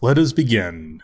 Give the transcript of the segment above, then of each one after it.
Let us begin.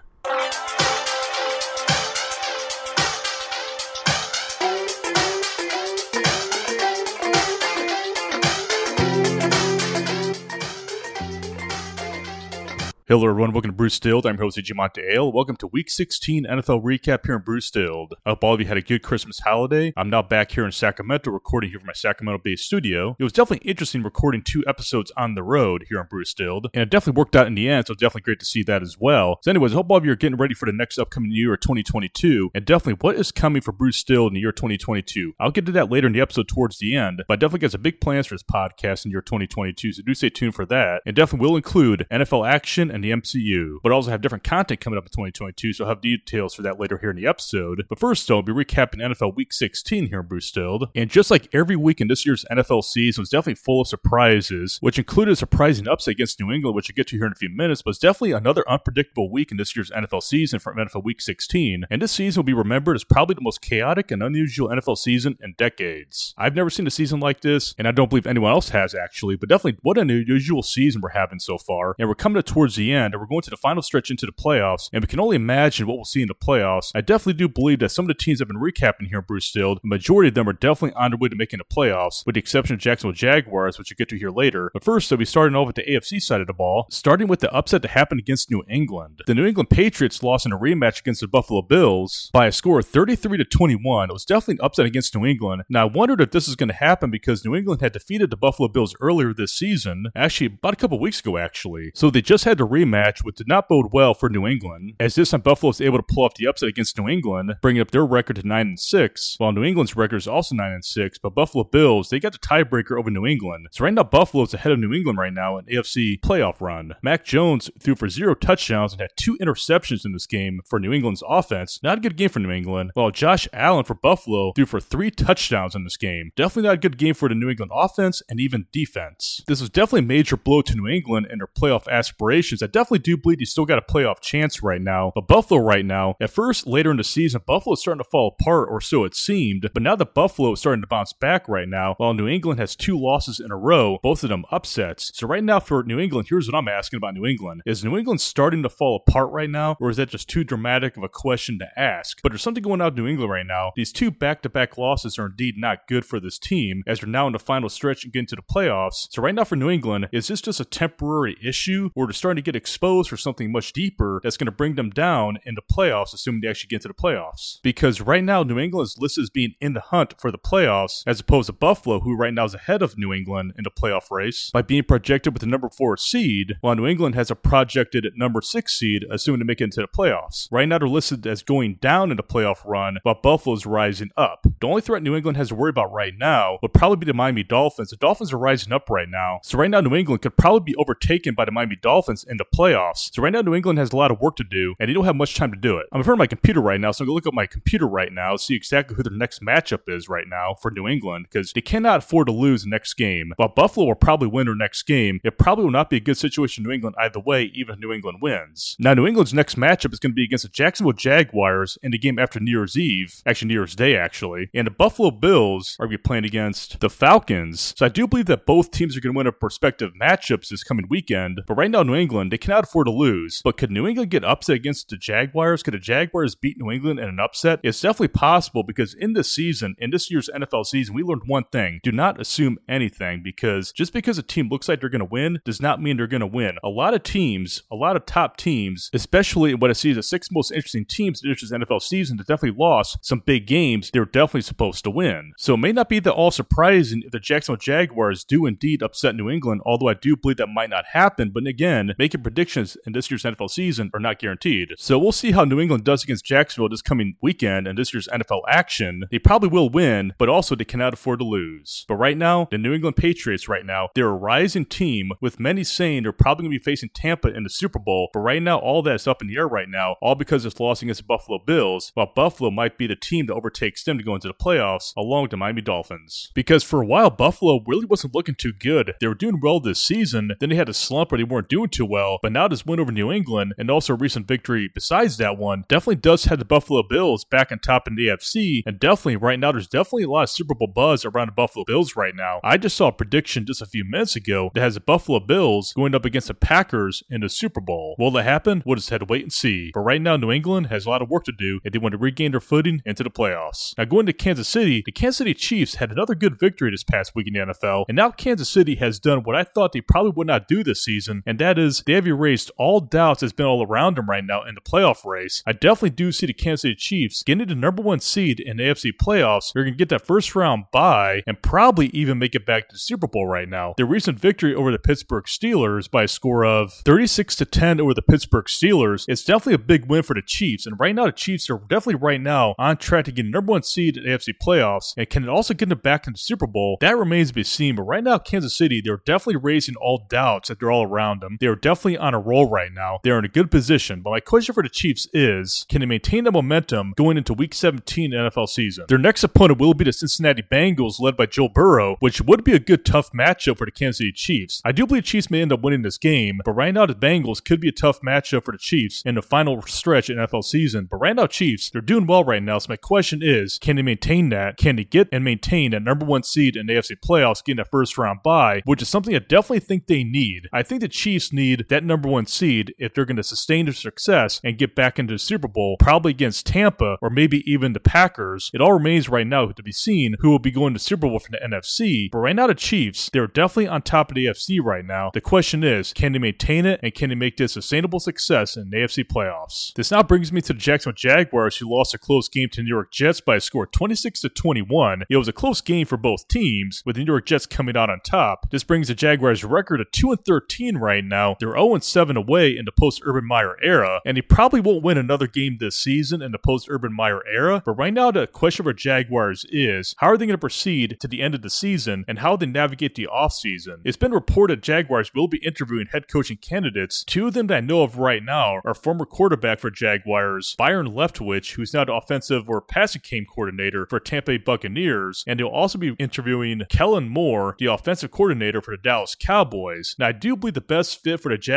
Hello, everyone. Welcome to Brew Stilled. I'm your host, Monte Ale. Welcome to Week 16 NFL recap here in Brew Stilled. I hope all of you had a good Christmas holiday. I'm now back here in Sacramento, recording here from my Sacramento-based studio. It was definitely interesting recording two episodes on the road here on Brew Stilled, and it definitely worked out in the end. So definitely great to see that as well. So, anyways, I hope all of you are getting ready for the next upcoming year, 2022, and definitely what is coming for Brew Stilled in the year 2022. I'll get to that later in the episode towards the end, but I definitely got some big plans for this podcast in year 2022. So do stay tuned for that, and definitely will include NFL action and the MCU, but also have different content coming up in 2022, so I'll have details for that later here in the episode. But first, though, I'll be recapping NFL Week 16 here in Brew Stilled. And just like every week in this year's NFL season was definitely full of surprises, which included a surprising upset against New England, which we'll get to here in a few minutes, but it's definitely another unpredictable week in this year's NFL season from NFL Week 16. And this season will be remembered as probably the most chaotic and unusual NFL season in decades. I've never seen a season like this, and I don't believe anyone else has actually, but definitely what an unusual season we're having so far. And we're coming towards the end, and we're going to the final stretch into the playoffs, and we can only imagine what we'll see in the playoffs. I definitely do believe that some of the teams I've been recapping here in Brew Stilled, the majority of them are definitely on their way to making the playoffs, with the exception of Jacksonville Jaguars, which we'll get to here later. But first, I'll be starting off with the AFC side of the ball, starting with the upset that happened against New England. The New England Patriots lost in a rematch against the Buffalo Bills by a score of 33 to 21. It was definitely an upset against New England. Now, I wondered if this is going to happen because New England had defeated the Buffalo Bills earlier this season, actually about a couple weeks ago, actually. So they just had the rematch, which did not bode well for New England, as this time Buffalo was able to pull off the upset against New England, bringing up their record to nine and six, while New England's record is also nine and six. But Buffalo Bills they got the tiebreaker over New England, so right now Buffalo is ahead of New England right now in AFC playoff run. Mac Jones threw for zero touchdowns and had two interceptions in this game for New England's offense. Not a good game for New England. While Josh Allen for Buffalo threw for three touchdowns in this game. Definitely not a good game for the New England offense and even defense. This was definitely a major blow to New England and their playoff aspirations. I definitely do believe you still got a playoff chance right now. But Buffalo right now, at first, later in the season, Buffalo is starting to fall apart, or so it seemed. But now that Buffalo is starting to bounce back right now, while New England has two losses in a row, both of them upsets. So right now for New England, here's what I'm asking about New England. Is New England starting to fall apart right now, or is that just too dramatic of a question to ask? But there's something going on in New England right now. These two back-to-back losses are indeed not good for this team, as they're now in the final stretch and getting to the playoffs. So right now for New England, is this just a temporary issue, or they're starting to get exposed for something much deeper that's going to bring them down in the playoffs, assuming they actually get to the playoffs? Because right now, New England is listed as being in the hunt for the playoffs, as opposed to Buffalo, who right now is ahead of New England in the playoff race by being projected with the number four seed, while New England has a projected number six seed, assuming to make it into the playoffs. Right now, they're listed as going down in the playoff run, while Buffalo's rising up. The only threat New England has to worry about right now would probably be the Miami Dolphins. The Dolphins are rising up right now. So right now, New England could probably be overtaken by the Miami Dolphins in the playoffs. So right now, New England has a lot of work to do, and they don't have much time to do it. I'm in front of my computer right now, so I'm going to look up my computer right now, see exactly who their next matchup is right now for New England, because they cannot afford to lose the next game. While Buffalo will probably win their next game, it probably will not be a good situation in New England either way, even if New England wins. Now, New England's next matchup is going to be against the Jacksonville Jaguars in the game after New Year's Eve, actually New Year's Day, actually. And the Buffalo Bills are going to be playing against the Falcons. So I do believe that both teams are going to win their prospective matchups this coming weekend. But right now, New England, they cannot afford to lose. But could New England get upset against the Jaguars? Could the Jaguars beat New England in an upset? It's definitely possible because in this season, in this year's NFL season, we learned one thing. Do not assume anything because just because a team looks like they're going to win does not mean they're going to win. A lot of teams, a lot of top teams, especially what I see as the six most interesting teams in this NFL season that definitely lost some big games they were definitely supposed to win. So it may not be that all surprising if the Jacksonville Jaguars do indeed upset New England, although I do believe that might not happen. But again, making predictions in this year's NFL season are not guaranteed. So we'll see how New England does against Jacksonville this coming weekend and this year's NFL action. They probably will win, but also they cannot afford to lose. But right now, the New England Patriots right now, they're a rising team with many saying they're probably going to be facing Tampa in the Super Bowl. But right now, all that's up in the air right now, all because it's loss against the Buffalo Bills, while Buffalo might be the team that overtakes them to go into the playoffs along with the Miami Dolphins. Because for a while, Buffalo really wasn't looking too good. They were doing well this season, then they had a slump where they weren't doing too well, well. But now this win over New England and also a recent victory besides that one definitely does have the Buffalo Bills back on top in the AFC. And definitely right now, there's definitely a lot of Super Bowl buzz around the Buffalo Bills right now. I just saw a prediction just a few minutes ago that has the Buffalo Bills going up against the Packers in the Super Bowl. Will that happen? We'll just have to wait and see. But right now, New England has a lot of work to do if they want to regain their footing into the playoffs. Now, going to Kansas City, the Kansas City Chiefs had another good victory this past week in the NFL, and now Kansas City has done what I thought they probably would not do this season, and that is they have erased all doubts that's been all around them right now in the playoff race. I definitely do see the Kansas City Chiefs getting the number one seed in the AFC playoffs. They're going to get that first round bye and probably even make it back to the Super Bowl right now. Their recent victory over the Pittsburgh Steelers by a score of 36 to 10 over the Pittsburgh Steelers is definitely a big win for the Chiefs. And right now, the Chiefs are definitely right now on track to get number one seed in the AFC playoffs. And can it also get them back in the Super Bowl? That remains to be seen. But right now, Kansas City, they're definitely raising all doubts that they're all around them. They're definitely on a roll right now. They're in a good position. But my question for the Chiefs is can they maintain the momentum going into week 17 NFL season? Their next opponent will be the Cincinnati Bengals, led by Joe Burrow, which would be a good tough matchup for the Kansas City Chiefs. I do believe Chiefs may end up winning this game, but right now the Bengals could be a tough matchup for the Chiefs in the final stretch in NFL season. But right now, Chiefs, they're doing well right now. So my question is, can they maintain that? Can they get and maintain that number one seed in the AFC playoffs, getting that first round bye, which is something I definitely think they need. I think the Chiefs need that number one seed if they're going to sustain their success and get back into the Super Bowl, probably against Tampa or maybe even the Packers. It all remains right now to be seen who will be going to Super Bowl from the NFC. But right now, the Chiefs, they're definitely on top of the AFC right now. The question is, can they maintain it and can they make this sustainable success in the AFC playoffs? This now brings me to the Jacksonville Jaguars, who lost a close game to New York Jets by a score 26 to 21. It was a close game for both teams, with the New York Jets coming out on top. This brings the Jaguars' record to 2 and 13 right now. They're 0 7 away in the post Urban Meyer era, and they probably won't win another game this season in the post Urban Meyer era. But right now, the question for Jaguars is how are they going to proceed to the end of the season and how they navigate the offseason? It's been reported Jaguars will be interviewing head coaching candidates. Two of them that I know of right now are former quarterback for Jaguars, Byron Leftwich, who's now the offensive or passing game coordinator for Tampa Bay Buccaneers, and they'll also be interviewing Kellen Moore, the offensive coordinator for the Dallas Cowboys. Now, I do believe the best fit for the Jaguars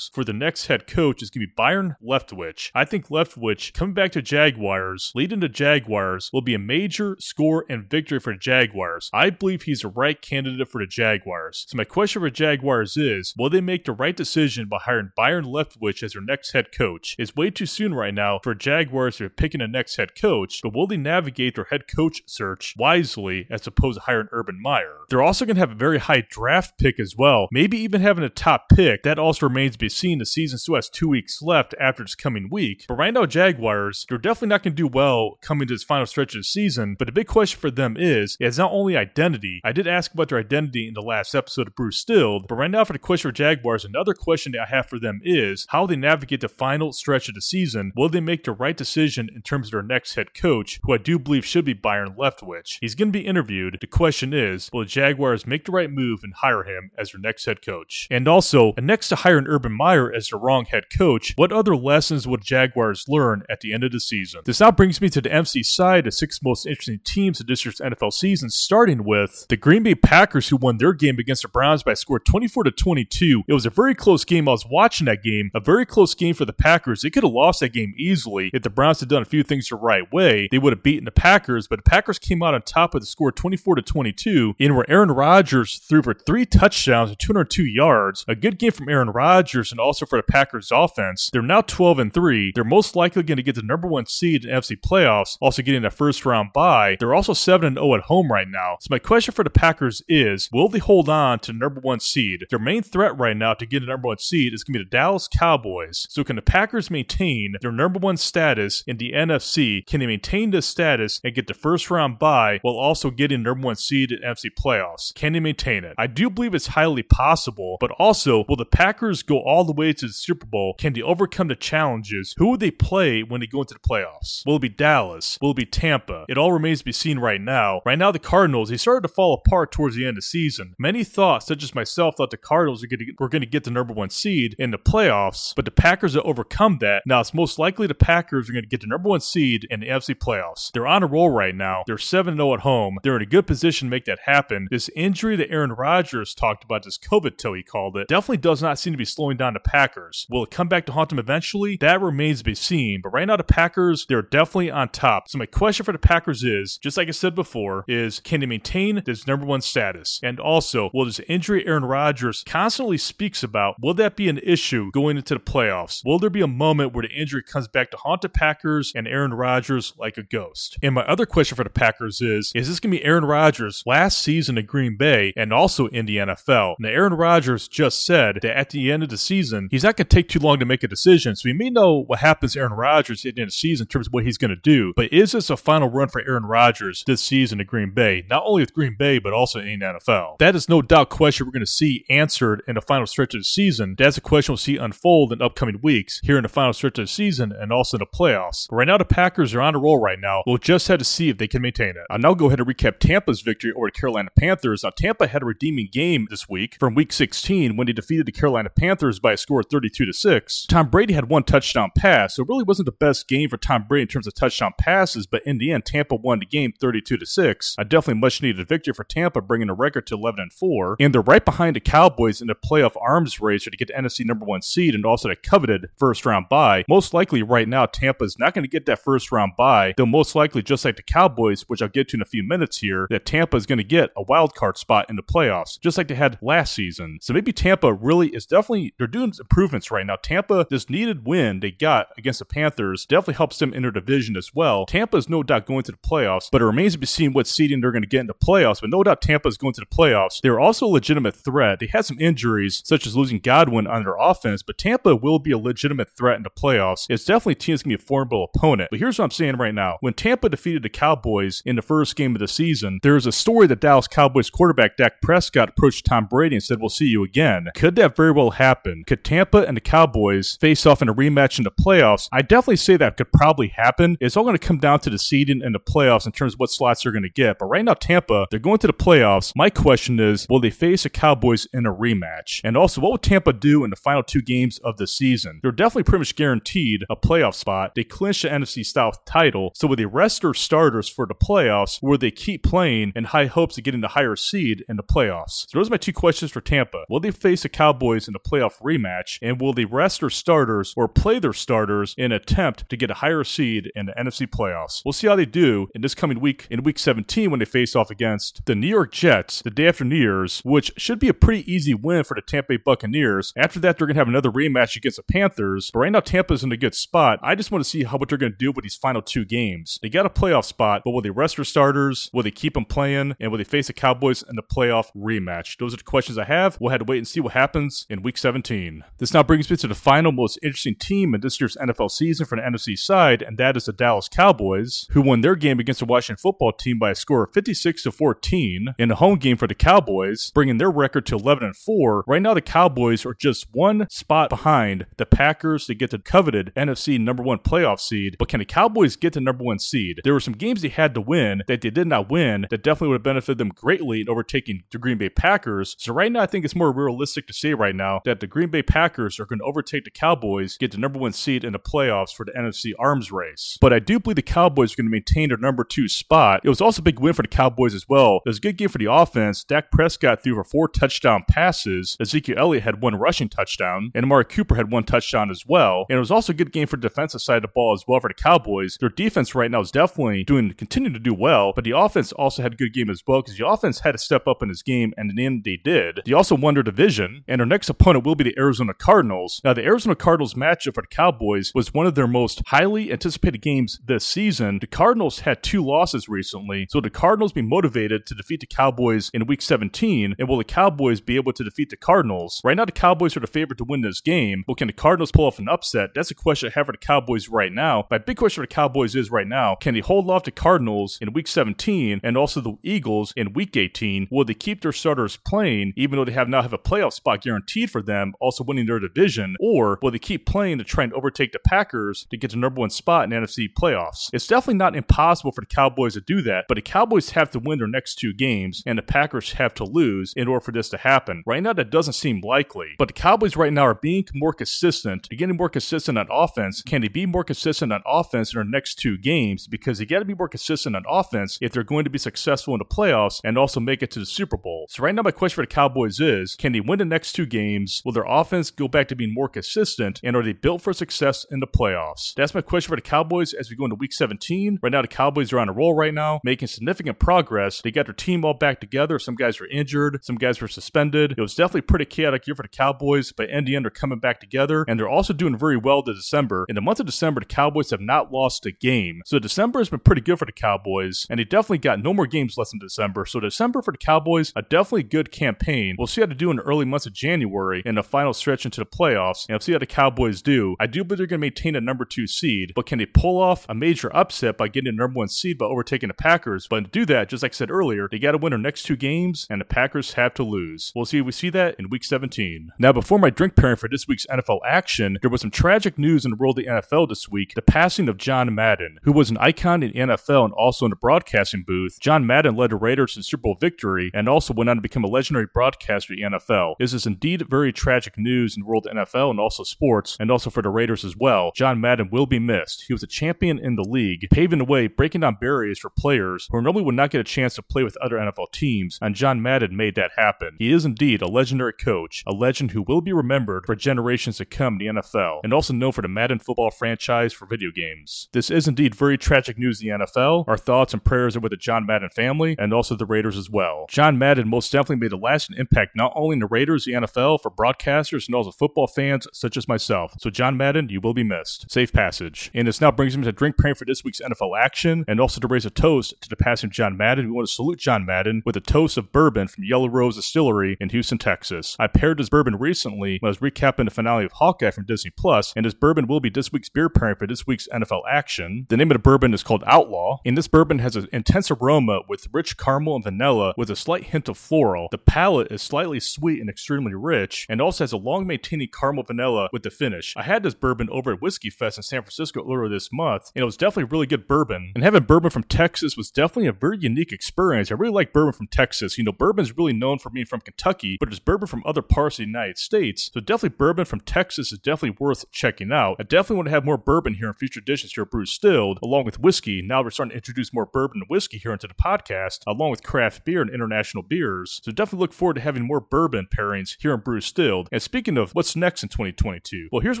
for the next head coach is going to be Byron Leftwich. I think Leftwich coming back to Jaguars, leading the Jaguars, will be a major score and victory for the Jaguars. I believe he's the right candidate for the Jaguars. So my question for Jaguars is, will they make the right decision by hiring Byron Leftwich as their next head coach? It's way too soon right now for Jaguars to be picking a next head coach, but will they navigate their head coach search wisely as opposed to hiring Urban Meyer? They're also going to have a very high draft pick as well, maybe even having a top pick. That also remains to be seen. The season still has two weeks left after this coming week. But right now, Jaguars, they're definitely not going to do well coming to this final stretch of the season. But the big question for them is, it's not only identity. I did ask about their identity in the last episode of Brew Stilled, but right now for the question for Jaguars, another question that I have for them is how they navigate the final stretch of the season. Will they make the right decision in terms of their next head coach, who I do believe should be Byron Leftwich? He's going to be interviewed. The question is, will the Jaguars make the right move and hire him as their next head coach? And also, a next to hiring Urban Meyer as the wrong head coach, what other lessons would Jaguars learn at the end of the season? This now brings me to the NFC side, the six most interesting teams of this year's NFL season, starting with the Green Bay Packers, who won their game against the Browns by a score 24 to 22. It was a very close game. I was watching that game, a very close game for the Packers. They could have lost that game easily if the Browns had done a few things the right way. They would have beaten the Packers, but the Packers came out on top with the score 24 to 22, in where Aaron Rodgers threw for three touchdowns and 202 yards. A good game from Aaron Rodgers and also for the Packers offense. They're now 12 and 3. They're most likely going to get the number one seed in NFC playoffs, also getting a first round bye. They're also 7 and 0 at home right now. So my question for the Packers is, will they hold on to number one seed? Their main threat right now to get the number one seed is going to be the Dallas Cowboys. So can the Packers maintain their number one status in the NFC? Can they maintain this status and get the first round bye while also getting number one seed in NFC playoffs? Can they maintain it? I do believe it's highly possible, but also will the Packers go all the way to the Super Bowl? Can they overcome the challenges? Who would they play when they go into the playoffs? Will it be Dallas? Will it be Tampa? It all remains to be seen right now. Right now, the Cardinals, they started to fall apart towards the end of the season. Many thought, such as myself, thought the Cardinals were going to, were to get the number one seed in the playoffs, but the Packers have overcome that. Now, it's most likely the Packers are going to get the number one seed in the NFC playoffs. They're on a roll right now. They're 7 0 at home. They're in a good position to make that happen. This injury that Aaron Rodgers talked about, this COVID toe, he called it, definitely does not seem to be slowing down the Packers. Will it come back to haunt them eventually? That remains to be seen. But right now, the Packers, they're definitely on top. So my question for the Packers is, just like I said before, is can they maintain this number one status? And also, will this injury Aaron Rodgers constantly speaks about, will that be an issue going into the playoffs? Will there be a moment where the injury comes back to haunt the Packers and Aaron Rodgers like a ghost? And my other question for the Packers is, is this going to be Aaron Rodgers' last season in Green Bay and also in the NFL? Now, Aaron Rodgers just said that at the end of the season, he's not going to take too long to make a decision. So we may know what happens to Aaron Rodgers at the end of the season in terms of what he's going to do. But is this a final run for Aaron Rodgers this season in Green Bay? Not only with Green Bay, but also in the NFL. That is no doubt question we're going to see answered in the final stretch of the season. That's a question we'll see unfold in upcoming weeks here in the final stretch of the season and also in the playoffs. But right now, the Packers are on a roll right now. We'll just have to see if they can maintain it. I'll now go ahead and recap Tampa's victory over the Carolina Panthers. Now, Tampa had a redeeming game this week from week 16 when they defeated the Carolina Panthers by a score of 32 to 6. Tom Brady had one touchdown pass, so it really wasn't the best game for Tom Brady in terms of touchdown passes, but in the end, Tampa won the game 32 to 6. A definitely much needed victory for Tampa, bringing the record to 11 and 4. And they're right behind the Cowboys in the playoff arms race to get the NFC number one seed and also the coveted first round bye. Most likely, right now, Tampa is not going to get that first round bye. They'll most likely, just like the Cowboys, which I'll get to in a few minutes here, that Tampa is going to get a wild card spot in the playoffs, just like they had last season. So maybe Tampa really is definitely they're doing improvements right now. Tampa, this needed win they got against the Panthers definitely helps them in their division as well. Tampa is no doubt going to the playoffs, but it remains to be seen what seeding they're going to get in the playoffs. But no doubt Tampa is going to the playoffs. They're also a legitimate threat. They had some injuries, such as losing Godwin on their offense, but Tampa will be a legitimate threat in the playoffs. It's definitely a team that's going to be a formidable opponent. But here's what I'm saying right now. When Tampa defeated the Cowboys in the first game of the season, there's a story that Dallas Cowboys quarterback Dak Prescott approached Tom Brady and said, We'll see you again. Could that very well happen? Could Tampa and the Cowboys face off in a rematch in the playoffs? I definitely say that could probably happen. It's all going to come down to the seeding and the playoffs in terms of what slots they're going to get. But right now, Tampa, they're going to the playoffs. My question is, will they face the Cowboys in a rematch? And also, what would Tampa do in the final two games of the season? They're definitely pretty much guaranteed a playoff spot. They clinched the NFC South title. So will they rest their starters for the playoffs, or will they keep playing in high hopes of getting the higher seed in the playoffs? So those are my two questions for Tampa. Will they face the Cowboys in a playoff rematch? And will they rest their starters or play their starters in an attempt to get a higher seed in the NFC playoffs? We'll see how they do in this coming week in week 17 when they face off against the New York Jets the day after New Year's, which should be a pretty easy win for the Tampa Bay Buccaneers. After that, they're going to have another rematch against the Panthers. But right now, Tampa's in a good spot. I just want to see how what they're going to do with these final two games. They got a playoff spot, but will they rest their starters? Will they keep them playing? And will they face the Cowboys in the playoff rematch? Those are the questions I have. We'll have to wait and see what happens in week 17. This now brings me to the final most interesting team in this year's NFL season for the NFC side, and that is the Dallas Cowboys, who won their game against the Washington football team by a score of 56 to 14 in a home game for the Cowboys, bringing their record to 11 and 4. Right now, the Cowboys are just one spot behind the Packers to get the coveted NFC number one playoff seed. But can the Cowboys get the number one seed? There were some games they had to win that they did not win that definitely would have benefited them greatly in overtaking the Green Bay Packers. So right now, I think it's more realistic to say right now that the Green Bay Packers are going to overtake the Cowboys, get the number one seed in the playoffs for the NFC arms race. But I do believe the Cowboys are going to maintain their number two spot. It was also a big win for the Cowboys as well. It was a good game for the offense. Dak Prescott threw for four touchdown passes. Ezekiel Elliott had one rushing touchdown, and Amari Cooper had one touchdown as well. And it was also a good game for the defensive side of the ball as well for the Cowboys. Their defense right now is definitely doing continuing to do well, but the offense also had a good game as well because the offense had to step up in this game, and in the end they did. They also won their division, and their next opponent will be the Arizona Cardinals. Now, the Arizona Cardinals matchup for the Cowboys was one of their most highly anticipated games this season. The Cardinals had two losses recently, so the Cardinals be motivated to defeat the Cowboys in week 17, and will the Cowboys be able to defeat the Cardinals? Right now, the Cowboys are the favorite to win this game, but can the Cardinals pull off an upset? That's a question I have for the Cowboys right now. My big question for the Cowboys is right now, can they hold off the Cardinals in week 17 and also the Eagles in week 18? Will they keep their starters playing, even though they have now have a playoff spot guaranteed for them, also winning their division? Or will they keep playing to try and overtake the Packers to get the number one spot in NFC playoffs? It's definitely not impossible for the Cowboys to do that, but the Cowboys have to win their next two games, and the Packers have to lose in order for this to happen. Right now, that doesn't seem likely, but the Cowboys right now are being more consistent, They're getting more consistent on offense. Can they be more consistent on offense in their next two games? Because they got to be more consistent on offense if they're going to be successful in the playoffs and also make it to the Super Bowl. So right now, my question for the Cowboys is: Can they win the next two games? Games? Will their offense go back to being more consistent? And are they built for success in the playoffs? That's my question for the Cowboys as we go into week 17. Right now, the Cowboys are on a roll right now, making significant progress. They got their team all back together. Some guys were injured, some guys were suspended. It was definitely pretty chaotic year for the Cowboys, but in the end, they're coming back together, and they're also doing very well to December. In the month of December, the Cowboys have not lost a game. So December has been pretty good for the Cowboys, and they definitely got no more games left in December. So December for the Cowboys, a definitely good campaign. We'll see how to do in the early months of January in the final stretch into the playoffs, and we'll see how the Cowboys do. I do believe they're going to maintain a number two seed, but can they pull off a major upset by getting a number one seed by overtaking the Packers? But to do that, just like I said earlier, they got to win their next two games, and the Packers have to lose. We'll see if we see that in week 17. Now, before my drink pairing for this week's NFL action, there was some tragic news in the world of the NFL this week the passing of John Madden, who was an icon in the NFL and also in the broadcasting booth. John Madden led the Raiders to Super Bowl victory and also went on to become a legendary broadcaster in the NFL. This is indeed very tragic news in the world of NFL and also sports, and also for the Raiders as well. John Madden will be missed. He was a champion in the league, paving the way, breaking down barriers for players who normally would not get a chance to play with other NFL teams, and John Madden made that happen. He is indeed a legendary coach, a legend who will be remembered for generations to come in the NFL, and also known for the Madden football franchise for video games. This is indeed very tragic news in the NFL. Our thoughts and prayers are with the John Madden family and also the Raiders as well. John Madden most definitely made a lasting impact not only in the Raiders, the NFL, for broadcasters and also football fans such as myself. So, John Madden, you will be missed. Safe passage. And this now brings me to drink pairing for this week's NFL action and also to raise a toast to the passing John Madden. We want to salute John Madden with a toast of bourbon from Yellow Rose Distillery in Houston, Texas. I paired this bourbon recently when I was recapping the finale of Hawkeye from Disney Plus, and this bourbon will be this week's beer pairing for this week's NFL action. The name of the bourbon is called Outlaw, and this bourbon has an intense aroma with rich caramel and vanilla with a slight hint of floral. The palate is slightly sweet and extremely rich, and also has a long maintaining caramel vanilla with the finish. I had this bourbon over at Whiskey Fest in San Francisco earlier this month, and it was definitely really good bourbon. And having bourbon from Texas was definitely a very unique experience. I really like bourbon from Texas. You know, bourbon's really known for being from Kentucky, but there's bourbon from other parts of the United States. So definitely bourbon from Texas is definitely worth checking out. I definitely want to have more bourbon here in future editions here at Brew Stilled, along with whiskey. Now we're starting to introduce more bourbon and whiskey here into the podcast, along with craft beer and international beers. So definitely look forward to having more bourbon pairings here in Brew Stilled. And speaking of what's next in 2022, well, here's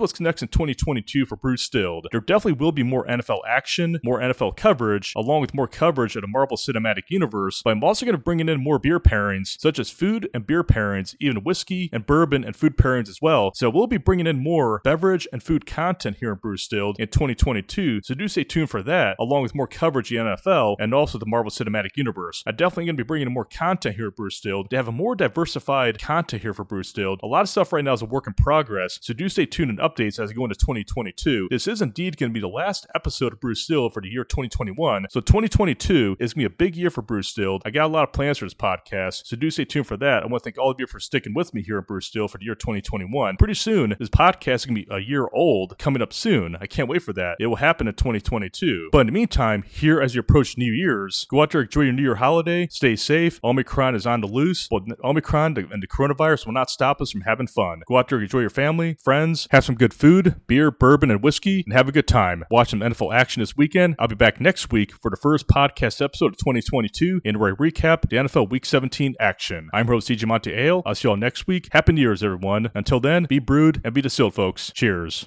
what's next in 2022 for Brew Stilled. There definitely will be more NFL action, more NFL coverage, along with more coverage of the Marvel Cinematic Universe. But I'm also going to bring in more beer pairings, such as food and beer pairings, even whiskey and bourbon and food pairings as well. So we'll be bringing in more beverage and food content here in Brew Stilled in 2022. So do stay tuned for that, along with more coverage the NFL and also the Marvel Cinematic Universe. I'm definitely going to be bringing in more content here at Brew Stilled to have a more diversified content here for Brew Stilled. A lot of stuff right now is a work in progress, so do stay tuned and updates as we go into 2022. This is indeed going to be the last episode of Brew Stilled for the year 2021. So 2022 is going to be a big year for Brew Stilled. I got a lot of plans for this podcast, so do stay tuned for that. I want to thank all of you for sticking with me here at Brew Stilled for the year 2021. Pretty soon, this podcast is going to be a year old, coming up soon. I can't wait for that. It will happen in 2022. But in the meantime, here as you approach New Year's, go out there, enjoy your New Year holiday, stay safe. Omicron is on the loose, but Omicron and the coronavirus will not stop us from having fun. Go out there, enjoy your family, friends, have some good food, beer, bourbon, and whiskey, and have a good time. Watch some NFL action this weekend. I'll be back next week for the first podcast episode of 2022, and where I recap the NFL Week 17 action. I'm host CJ Monte Ale. I'll see you all next week. Happy New Year's, everyone. Until then, be brewed and be distilled, folks. Cheers.